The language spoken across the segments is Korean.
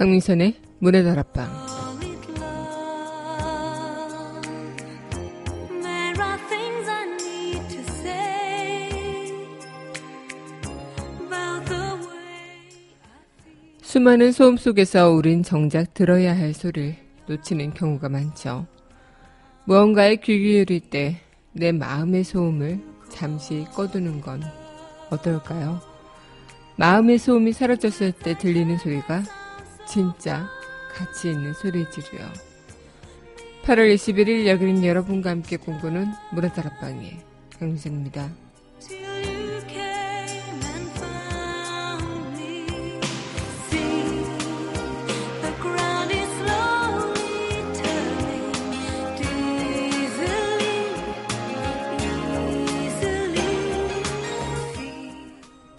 강민선의 문의 다락방 수많은 소음 속에서 우린 정작 들어야 할 소리를 놓치는 경우가 많죠. 무언가에 귀 기울일 때 내 마음의 소음을 잠시 꺼두는 건 어떨까요? 마음의 소음이 사라졌을 때 들리는 소리가 진짜 가치 있는 소리지로요. 8월 21일 여기는 여러분과 함께 공부는 문화다락방의 강민선입니다.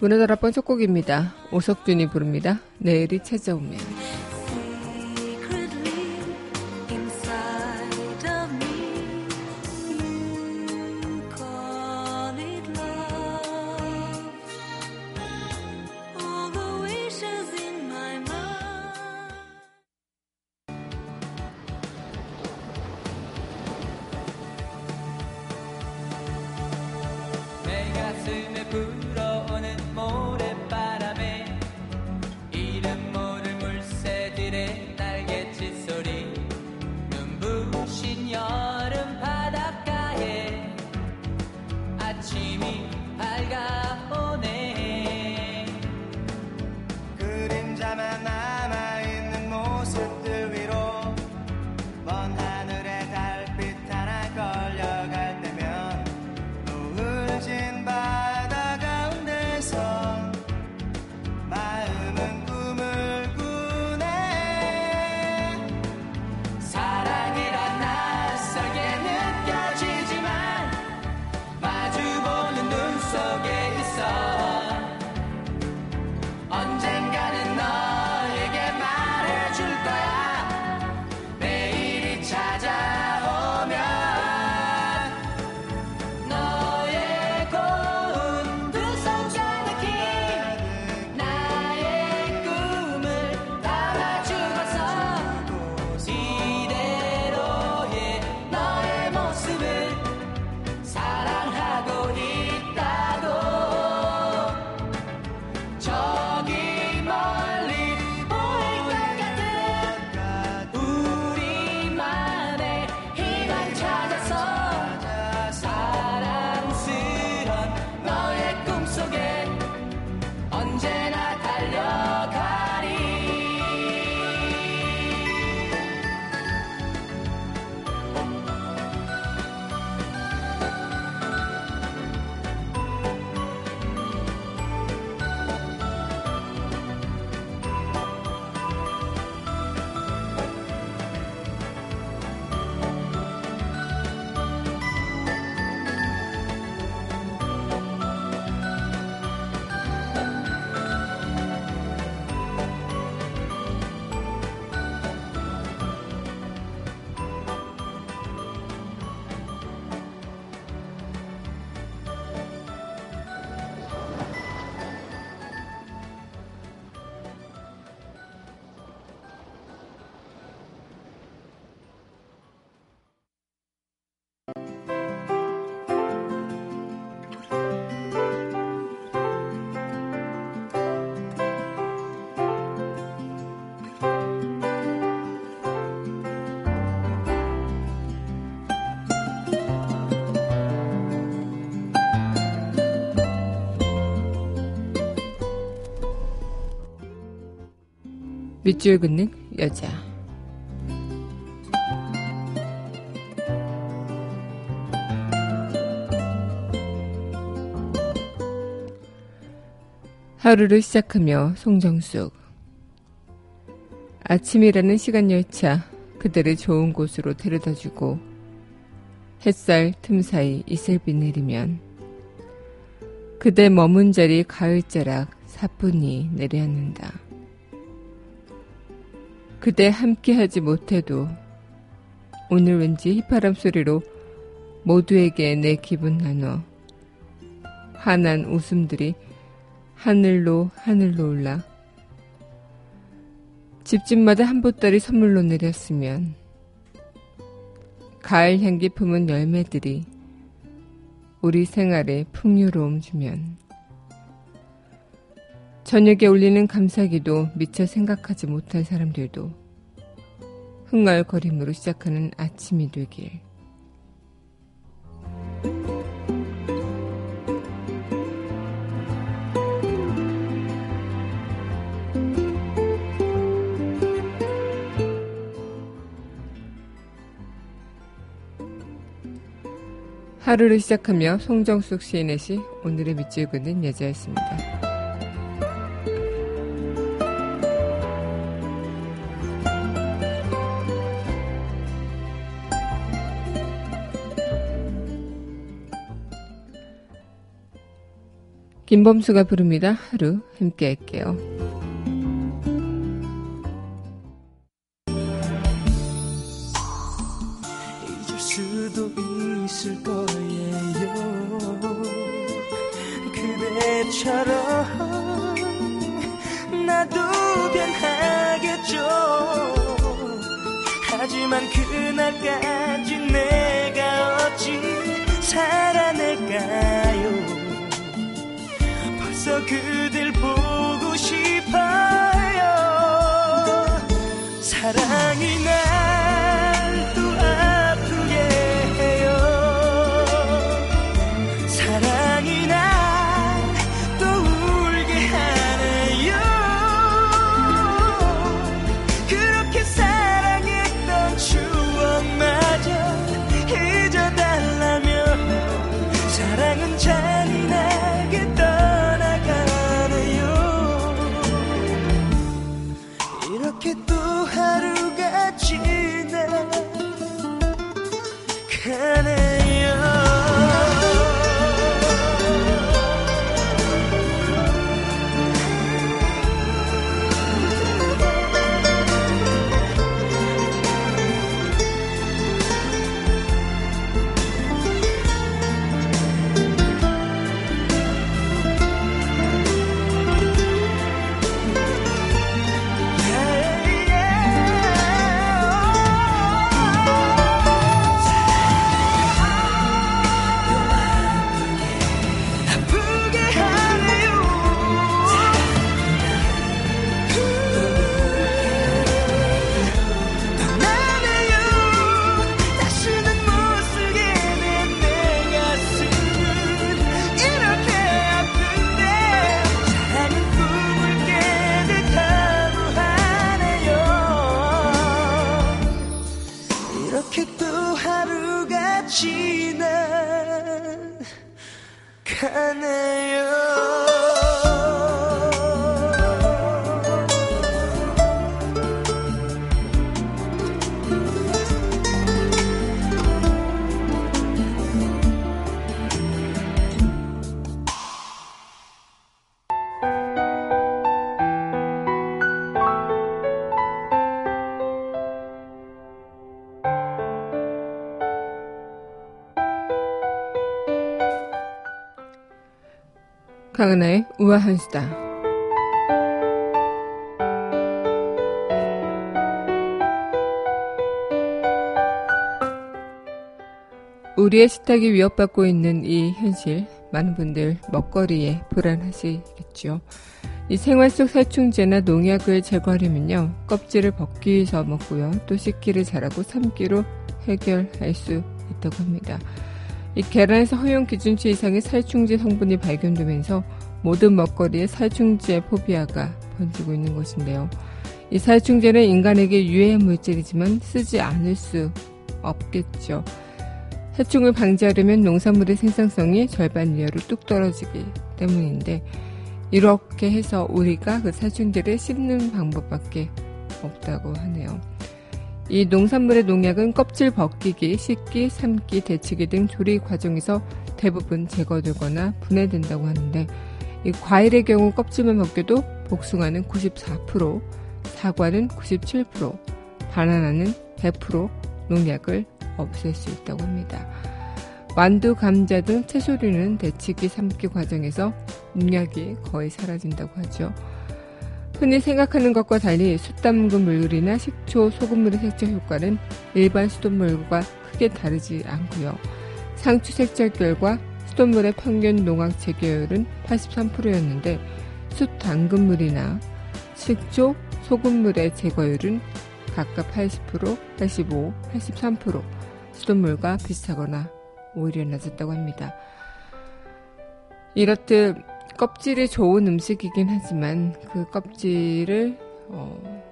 문화다락방 첫 곡입니다. 오석준이 부릅니다. 내일이 찾아오면. na na na. 밑줄 긋는 여자. 하루를 시작하며 송정숙. 아침이라는 시간 열차 그들을 좋은 곳으로 데려다 주고 햇살 틈 사이 이슬비 내리면 그대 머문 자리 가을자락 사뿐히 내려앉는다. 그대 함께하지 못해도 오늘 왠지 휘파람 소리로 모두에게 내 기분 나눠 환한 웃음들이 하늘로 하늘로 올라 집집마다 한 보따리 선물로 내렸으면 가을 향기 품은 열매들이 우리 생활에 풍요로움 주면 저녁에 울리는 감사기도 미처 생각하지 못한 사람들도 흥얼거림으로 시작하는 아침이 되길. 하루를 시작하며 송정숙 시인의 시 오늘의 밑줄 긋는 여자였습니다. 김범수가 부릅니다. 하루 함께 할게요. 강은하의 우아한 수다. 우리의 식탁이 위협받고 있는 이 현실, 많은 분들 먹거리에 불안하시겠죠. 이 생활 속 살충제나 농약을 제거하려면요, 껍질을 벗기 위해서 먹고요, 또 씻기를 잘하고 삶기로 해결할 수 있다고 합니다. 이 계란에서 허용 기준치 이상의 살충제 성분이 발견되면서 모든 먹거리에 살충제 포비아가 번지고 있는 것인데요. 이 살충제는 인간에게 유해 물질이지만 쓰지 않을 수 없겠죠. 해충을 방지하려면 농산물의 생산성이 절반 이하로 뚝 떨어지기 때문인데 이렇게 해서 우리가 그 살충제를 씹는 방법밖에 없다고 하네요. 이 농산물의 농약은 껍질 벗기기, 씻기, 삶기, 데치기 등 조리 과정에서 대부분 제거되거나 분해된다고 하는데 이 과일의 경우 껍질만 벗겨도 복숭아는 94%, 사과는 97%, 바나나는 100% 농약을 없앨 수 있다고 합니다. 완두, 감자 등 채소류는 데치기, 삶기 과정에서 농약이 거의 사라진다고 하죠. 흔히 생각하는 것과 달리 숯담근 물이나 식초, 소금물의 색조 효과는 일반 수돗물과 크게 다르지 않고요. 상추 색깔결과 수돗물의 평균 농악 제교율은 83%였는데 숯 당근물이나 식초, 소금물의 제거율은 각각 80%, 85, 83% 수돗물과 비슷하거나 오히려 낮았다고 합니다. 이렇듯 껍질이 좋은 음식이긴 하지만 그 껍질을 어,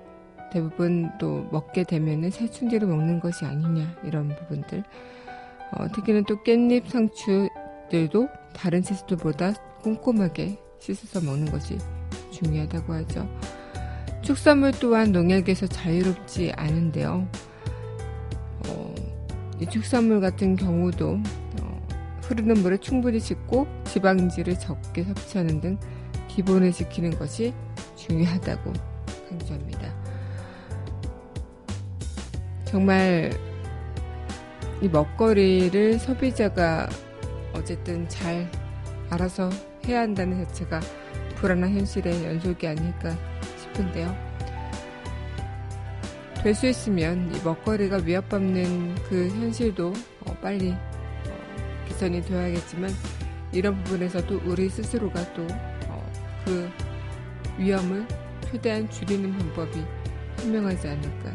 대부분 또 먹게 되면은 살충제로 먹는 것이 아니냐 이런 부분들 어, 특히는 또 깻잎 상추들도 다른 채소들보다 꼼꼼하게 씻어서 먹는 것이 중요하다고 하죠. 축산물 또한 농약에서 자유롭지 않은데요. 어, 이 축산물 같은 경우도 어, 흐르는 물에 충분히 씻고 지방지를 적게 섭취하는 등 기본을 지키는 것이 중요하다고 강조합니다. 정말 이 먹거리를 소비자가 어쨌든 잘 알아서 해야 한다는 자체가 불안한 현실의 연속이 아닐까 싶은데요. 될 수 있으면 이 먹거리가 위협받는 그 현실도 어, 빨리 어, 개선이 되어야겠지만 이런 부분에서도 우리 스스로가 또그 어, 위험을 최대한 줄이는 방법이 현명하지 않을까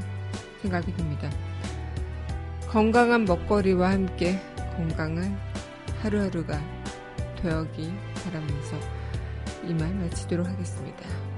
생각이 듭니다. 건강한 먹거리와 함께 건강한 하루하루가 되어기 바라면서 이말 마치도록 하겠습니다.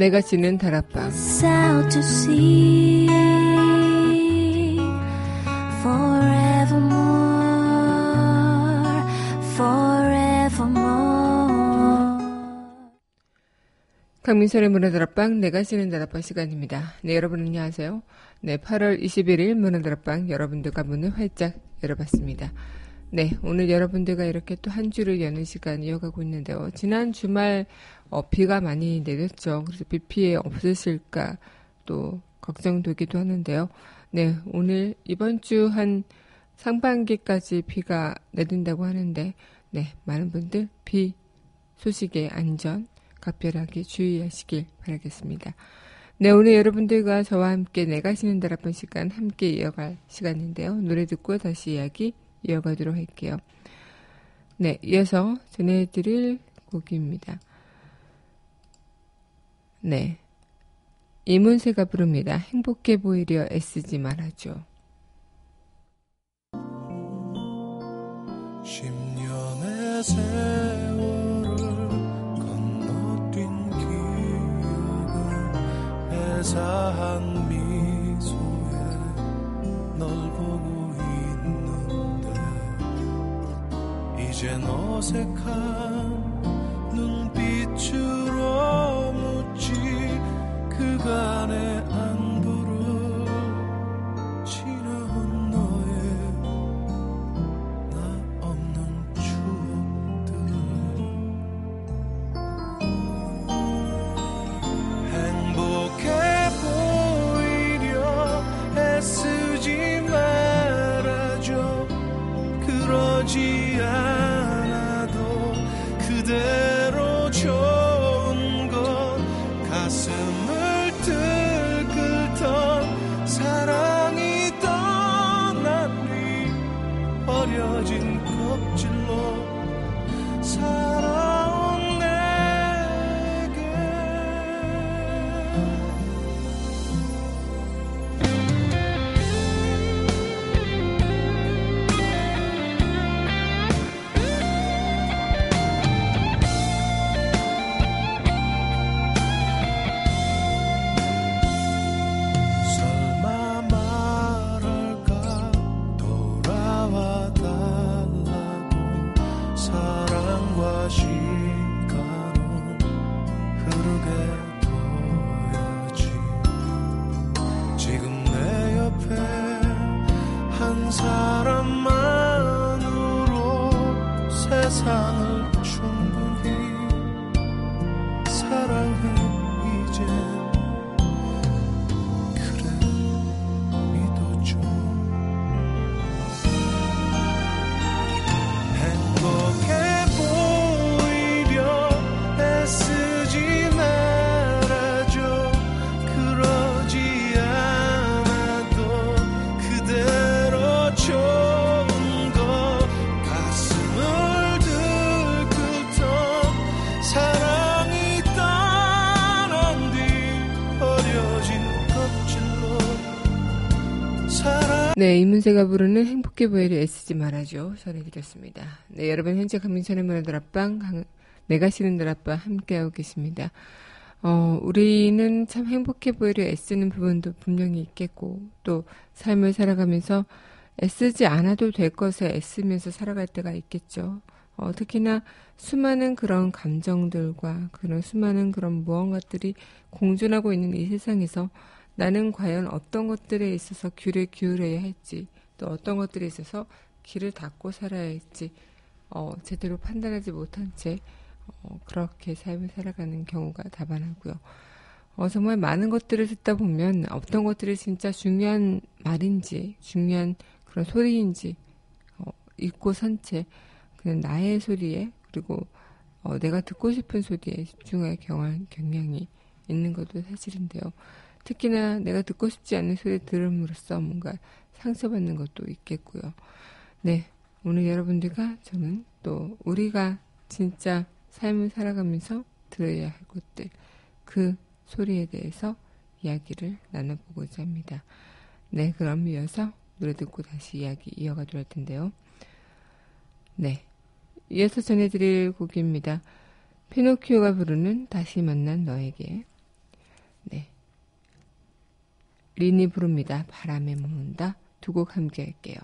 내가 지는 다락방 out to sea forevermore 강민선의 문화 다락방 내가 쓰는 다락방 시간입니다. 네, 여러분 안녕하세요. 네, 8월 21일 문화 다락방 여러분들과 문을 활짝 열어봤습니다. 네, 오늘 여러분들과 이렇게 또 한 주를 여는 시간 이어가고 있는데요. 지난 주말 어, 비가 많이 내렸죠. 그래서 비 피해 없으실까 또 걱정되기도 하는데요. 네, 오늘 이번 주 한 상반기까지 비가 내린다고 하는데, 네, 많은 분들 비 소식에 안전 각별하게 주의하시길 바라겠습니다. 네, 오늘 여러분들과 저와 함께 내가 쉬는 다락번 시간 함께 이어갈 시간인데요. 노래 듣고 다시 이야기 이어가도록 할게요. 네, 이어서 전해드릴 곡입니다. 네. 이문세가 부릅니다. 행복해 보이려 애쓰지 말아줘. 10년의 자한 미소에 이젠 어색한 눈빛으로 summer. 이문세가 부르는 행복해 보이려 애쓰지 말아줘 전해드렸습니다. 네, 여러분 현재 강민선의 문화들 앞방 강- 내가 싫은 들 앞방 함께하고 계십니다. 어, 우리는 참 행복해 보이려 애쓰는 부분도 분명히 있겠고 또 삶을 살아가면서 애쓰지 않아도 될 것에 애쓰면서 살아갈 때가 있겠죠. 어, 특히나 수많은 그런 감정들과 그런 수많은 그런 무언가들이 공존하고 있는 이 세상에서 나는 과연 어떤 것들에 있어서 귀를 기울여야 할지, 또 어떤 것들에 있어서 귀를 닫고 살아야 할지, 어, 제대로 판단하지 못한 채, 어, 그렇게 삶을 살아가는 경우가 다반하고요. 어, 정말 많은 것들을 듣다 보면 어떤 것들이 진짜 중요한 말인지, 중요한 그런 소리인지, 어, 잊고 선 채, 그냥 나의 소리에, 그리고 어, 내가 듣고 싶은 소리에 집중할 경향, 경향이 있는 것도 사실인데요. 특히나 내가 듣고 싶지 않은 소리 들음으로써 뭔가 상처받는 것도 있겠고요. 네, 오늘 여러분들과 저는 또 우리가 진짜 삶을 살아가면서 들어야 할 것들, 그 소리에 대해서 이야기를 나눠보고자 합니다. 네, 그럼 이어서 노래 듣고 다시 이야기 이어가도록 할 텐데요. 네, 이어서 전해드릴 곡입니다. 피노키오가 부르는 다시 만난 너에게. 네. 린이 부릅니다. 바람에 머문다. 두 곡 함께 할게요.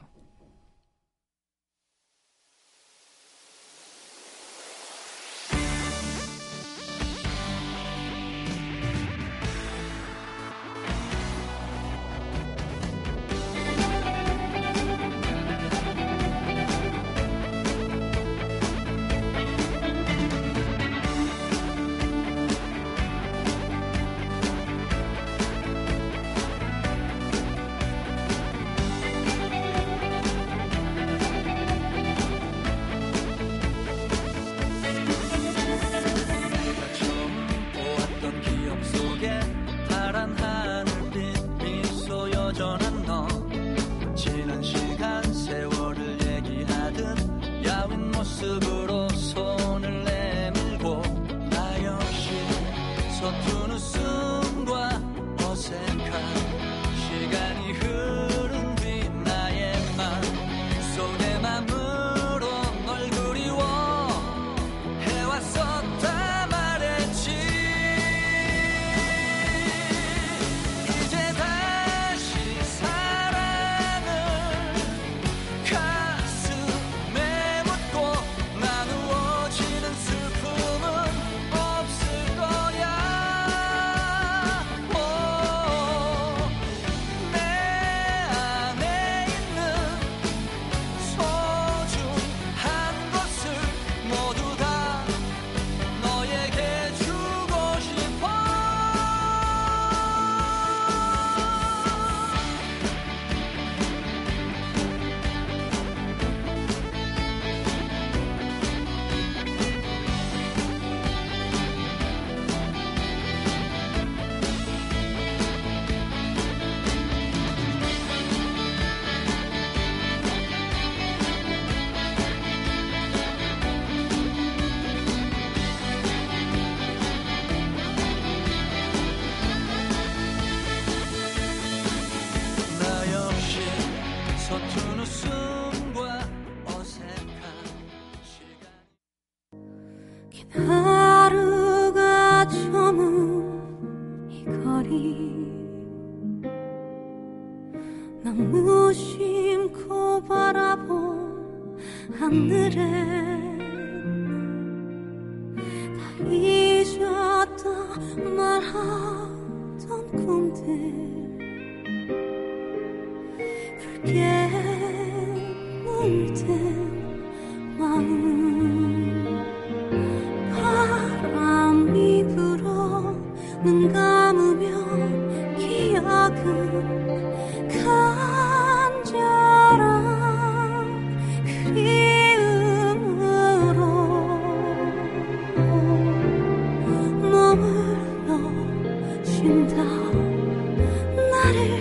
나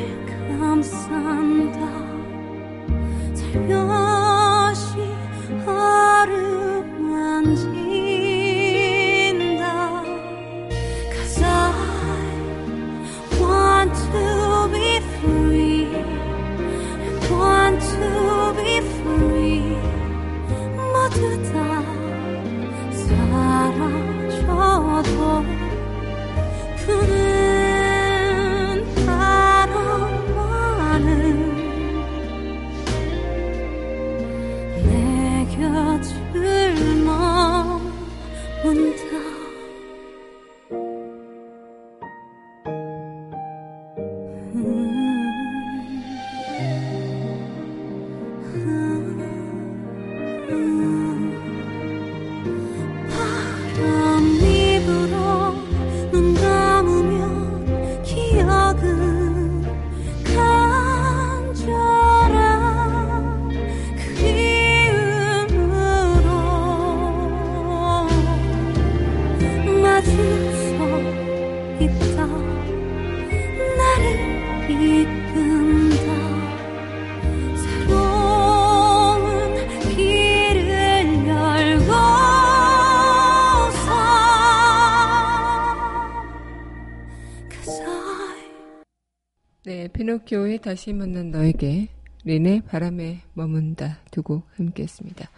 네, 피노키오의 다시 만난 너에게 린의 바람에 머문다 두고 함께 했습니다.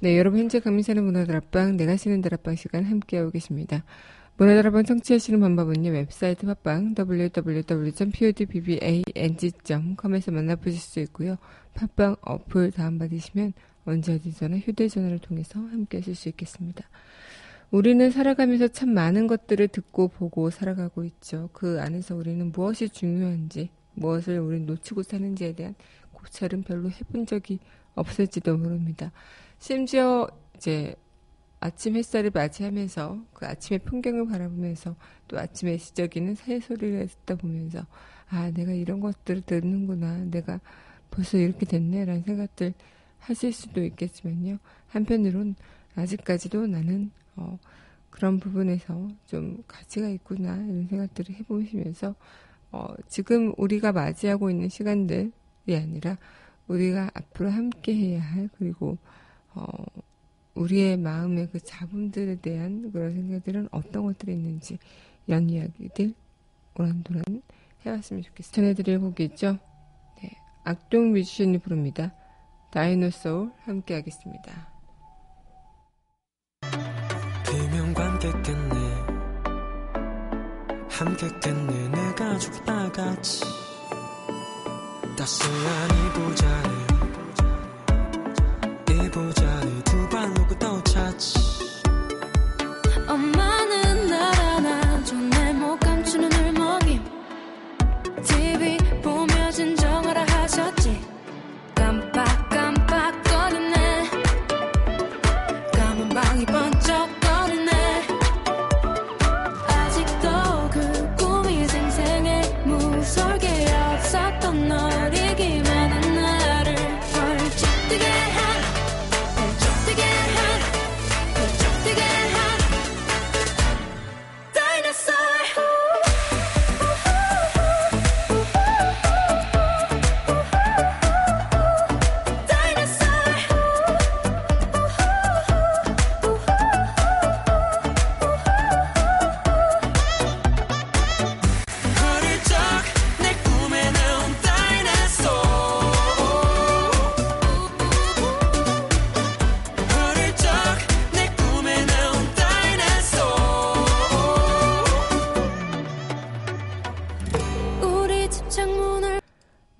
네, 여러분 현재 강민선의 문화다락방 내가 쓰는 다락방 시간 함께하고 계십니다. 문화다락방 청취하시는 방법은요. 웹사이트 팟빵 www.podbbang.com에서 만나보실 수 있고요. 팟빵 어플 다운받으시면 언제 어디서나 휴대전화를 통해서 함께하실 수 있겠습니다. 우리는 살아가면서 참 많은 것들을 듣고 보고 살아가고 있죠. 그 안에서 우리는 무엇이 중요한지, 무엇을 우리는 놓치고 사는지에 대한 고찰은 별로 해본 적이 없을지도 모릅니다. 심지어 이제 아침 햇살을 맞이하면서 그 아침의 풍경을 바라보면서 또 아침에 시적이는 새소리를 듣다 보면서 아, 내가 이런 것들을 듣는구나. 내가 벌써 이렇게 됐네. 라는 생각들 하실 수도 있겠지만요. 한편으론 아직까지도 나는 어, 그런 부분에서 좀 가치가 있구나 이런 생각들을 해보시면서 어, 지금 우리가 맞이하고 있는 시간들이 아니라 우리가 앞으로 함께 해야 할 그리고 어, 우리의 마음의 그 잡음들에 대한 그런 생각들은 어떤 것들이 있는지 이런 이야기들 오란도란 해왔으면 좋겠어요. 전해드릴 곡이 있죠. 네, 악동 뮤지션이 부릅니다. 다이노소울 함께 하겠습니다. 함께 깼네 함께 깼네 내가 죽다 같이 따스한 이부자리 이부자리 두발 놓고 또 찾지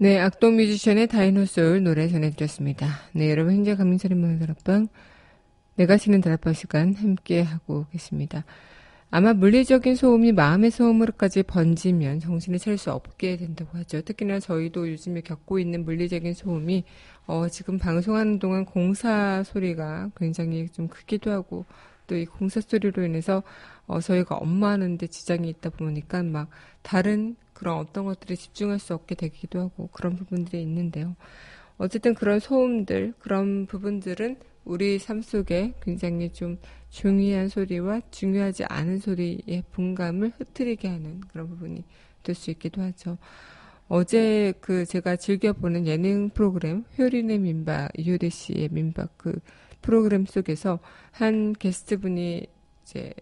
네, 악동 뮤지션의 다이노소울 노래 전해드렸습니다. 네, 여러분 현재 강민철의 문화 다락방 내가 쉬는 다락방 시간 함께 하고 계십니다. 아마 물리적인 소음이 마음의 소음으로까지 번지면 정신을 차릴 수 없게 된다고 하죠. 특히나 저희도 요즘에 겪고 있는 물리적인 소음이 어, 지금 방송하는 동안 공사 소리가 굉장히 좀 크기도 하고 또 이 공사 소리로 인해서 어, 저희가 업무하는데 지장이 있다 보니까 막 다른 그런 어떤 것들에 집중할 수 없게 되기도 하고 그런 부분들이 있는데요. 어쨌든 그런 소음들, 그런 부분들은 우리 삶 속에 굉장히 좀 중요한 소리와 중요하지 않은 소리의 분감을 흐트리게 하는 그런 부분이 될 수 있기도 하죠. 어제 그 제가 즐겨보는 예능 프로그램 효린의 민박 이효리 씨의 민박 그 프로그램 속에서 한 게스트분이 이제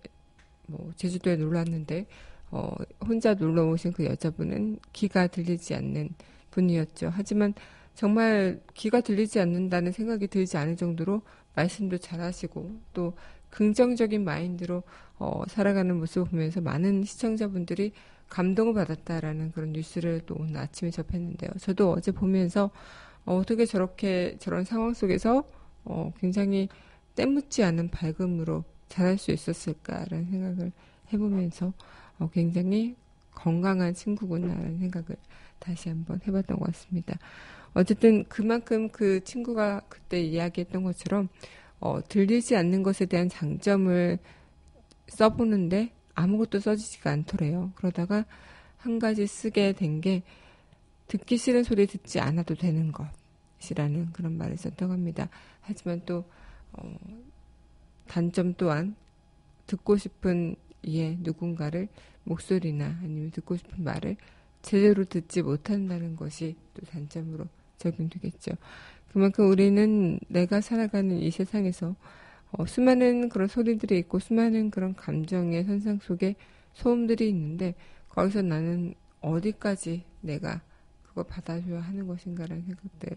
뭐 제주도에 놀러 왔는데 어 혼자 놀러 오신 그 여자분은 귀가 들리지 않는 분이었죠. 하지만 정말 귀가 들리지 않는다는 생각이 들지 않을 정도로 말씀도 잘하시고 또 긍정적인 마인드로 어, 살아가는 모습을 보면서 많은 시청자분들이 감동을 받았다라는 그런 뉴스를 또 오늘 아침에 접했는데요. 저도 어제 보면서 어, 어떻게 저렇게 저런 상황 속에서 어, 굉장히 때묻지 않은 밝음으로 잘할 수 있었을까라는 생각을 해보면서 어, 굉장히 건강한 친구구나라는 생각을 다시 한번 해봤던 것 같습니다. 어쨌든 그만큼 그 친구가 그때 이야기했던 것처럼 어, 들리지 않는 것에 대한 장점을 써보는데 아무것도 써지지가 않더래요. 그러다가 한 가지 쓰게 된 게 듣기 싫은 소리 듣지 않아도 되는 것이라는 그런 말을 썼다고 합니다. 하지만 또 어, 단점 또한 듣고 싶은 이의 누군가를 목소리나 아니면 듣고 싶은 말을 제대로 듣지 못한다는 것이 또 단점으로 적용되겠죠. 그만큼 우리는 내가 살아가는 이 세상에서 어, 수많은 그런 소리들이 있고 수많은 그런 감정의 선상 속에 소음들이 있는데 거기서 나는 어디까지 내가 그거 받아줘야 하는 것인가라는 생각들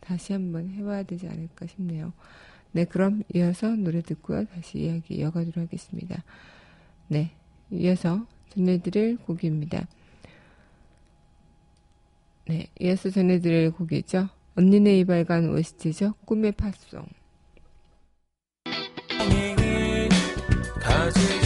다시 한번 해봐야 되지 않을까 싶네요. 네, 그럼 이어서 노래 듣고요. 다시 이야기 이어가도록 하겠습니다. 네, 이어서 전해드릴 곡입니다. 네, 이어서 전해드릴 곡이죠. 언니네 이발관 OST죠. 꿈의. 거짓이 라했지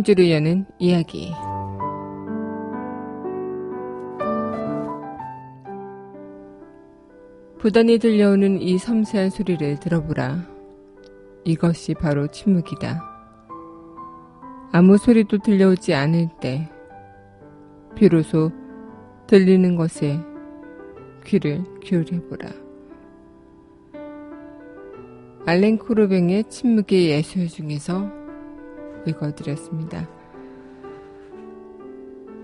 한 줄을 여는 이야기. 부단히 들려오는 이 섬세한 소리를 들어보라. 이것이 바로 침묵이다. 아무 소리도 들려오지 않을 때, 비로소 들리는 것에 귀를 기울여보라. 알렌 코르뱅의 침묵의 예술 중에서 읽어드렸습니다.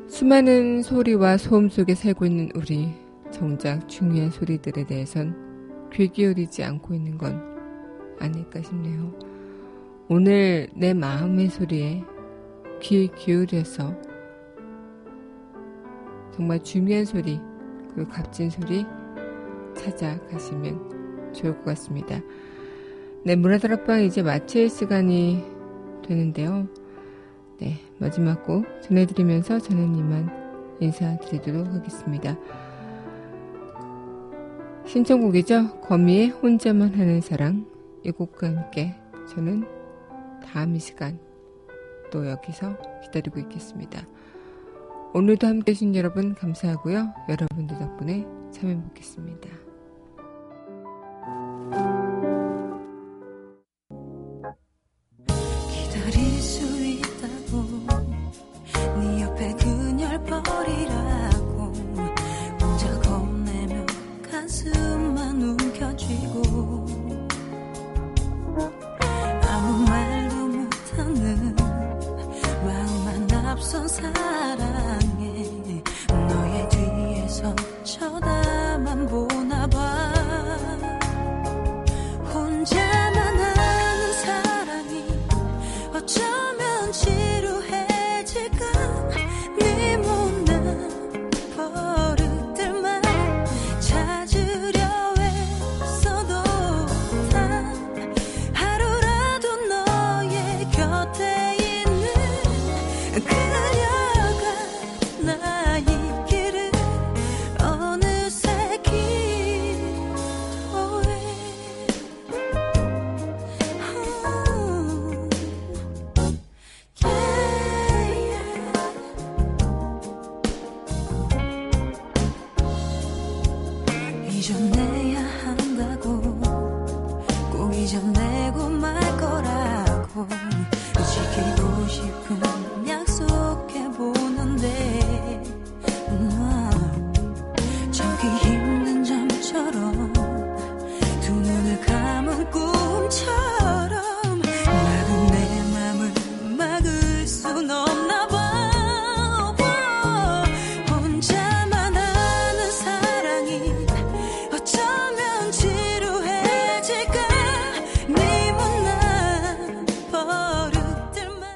수많은 소리와 소음 속에 살고 있는 우리, 정작 중요한 소리들에 대해선 귀 기울이지 않고 있는 건 아닐까 싶네요. 오늘 내 마음의 소리에 귀 기울여서 정말 중요한 소리, 그리고 값진 소리 찾아가시면 좋을 것 같습니다. 네, 문화다락방 이제 마칠 시간이 되는데요. 네, 마지막 곡 전해드리면서 저는 이만 인사드리도록 하겠습니다. 신청곡이죠. 거미의 혼자만 하는 사랑 이 곡과 함께 저는 다음 이 시간 또 여기서 기다리고 있겠습니다. 오늘도 함께 해주신 여러분 감사하고요. 여러분들 덕분에 참 행복했습니다. 사랑에 너의 뒤에서 쳐다만 보나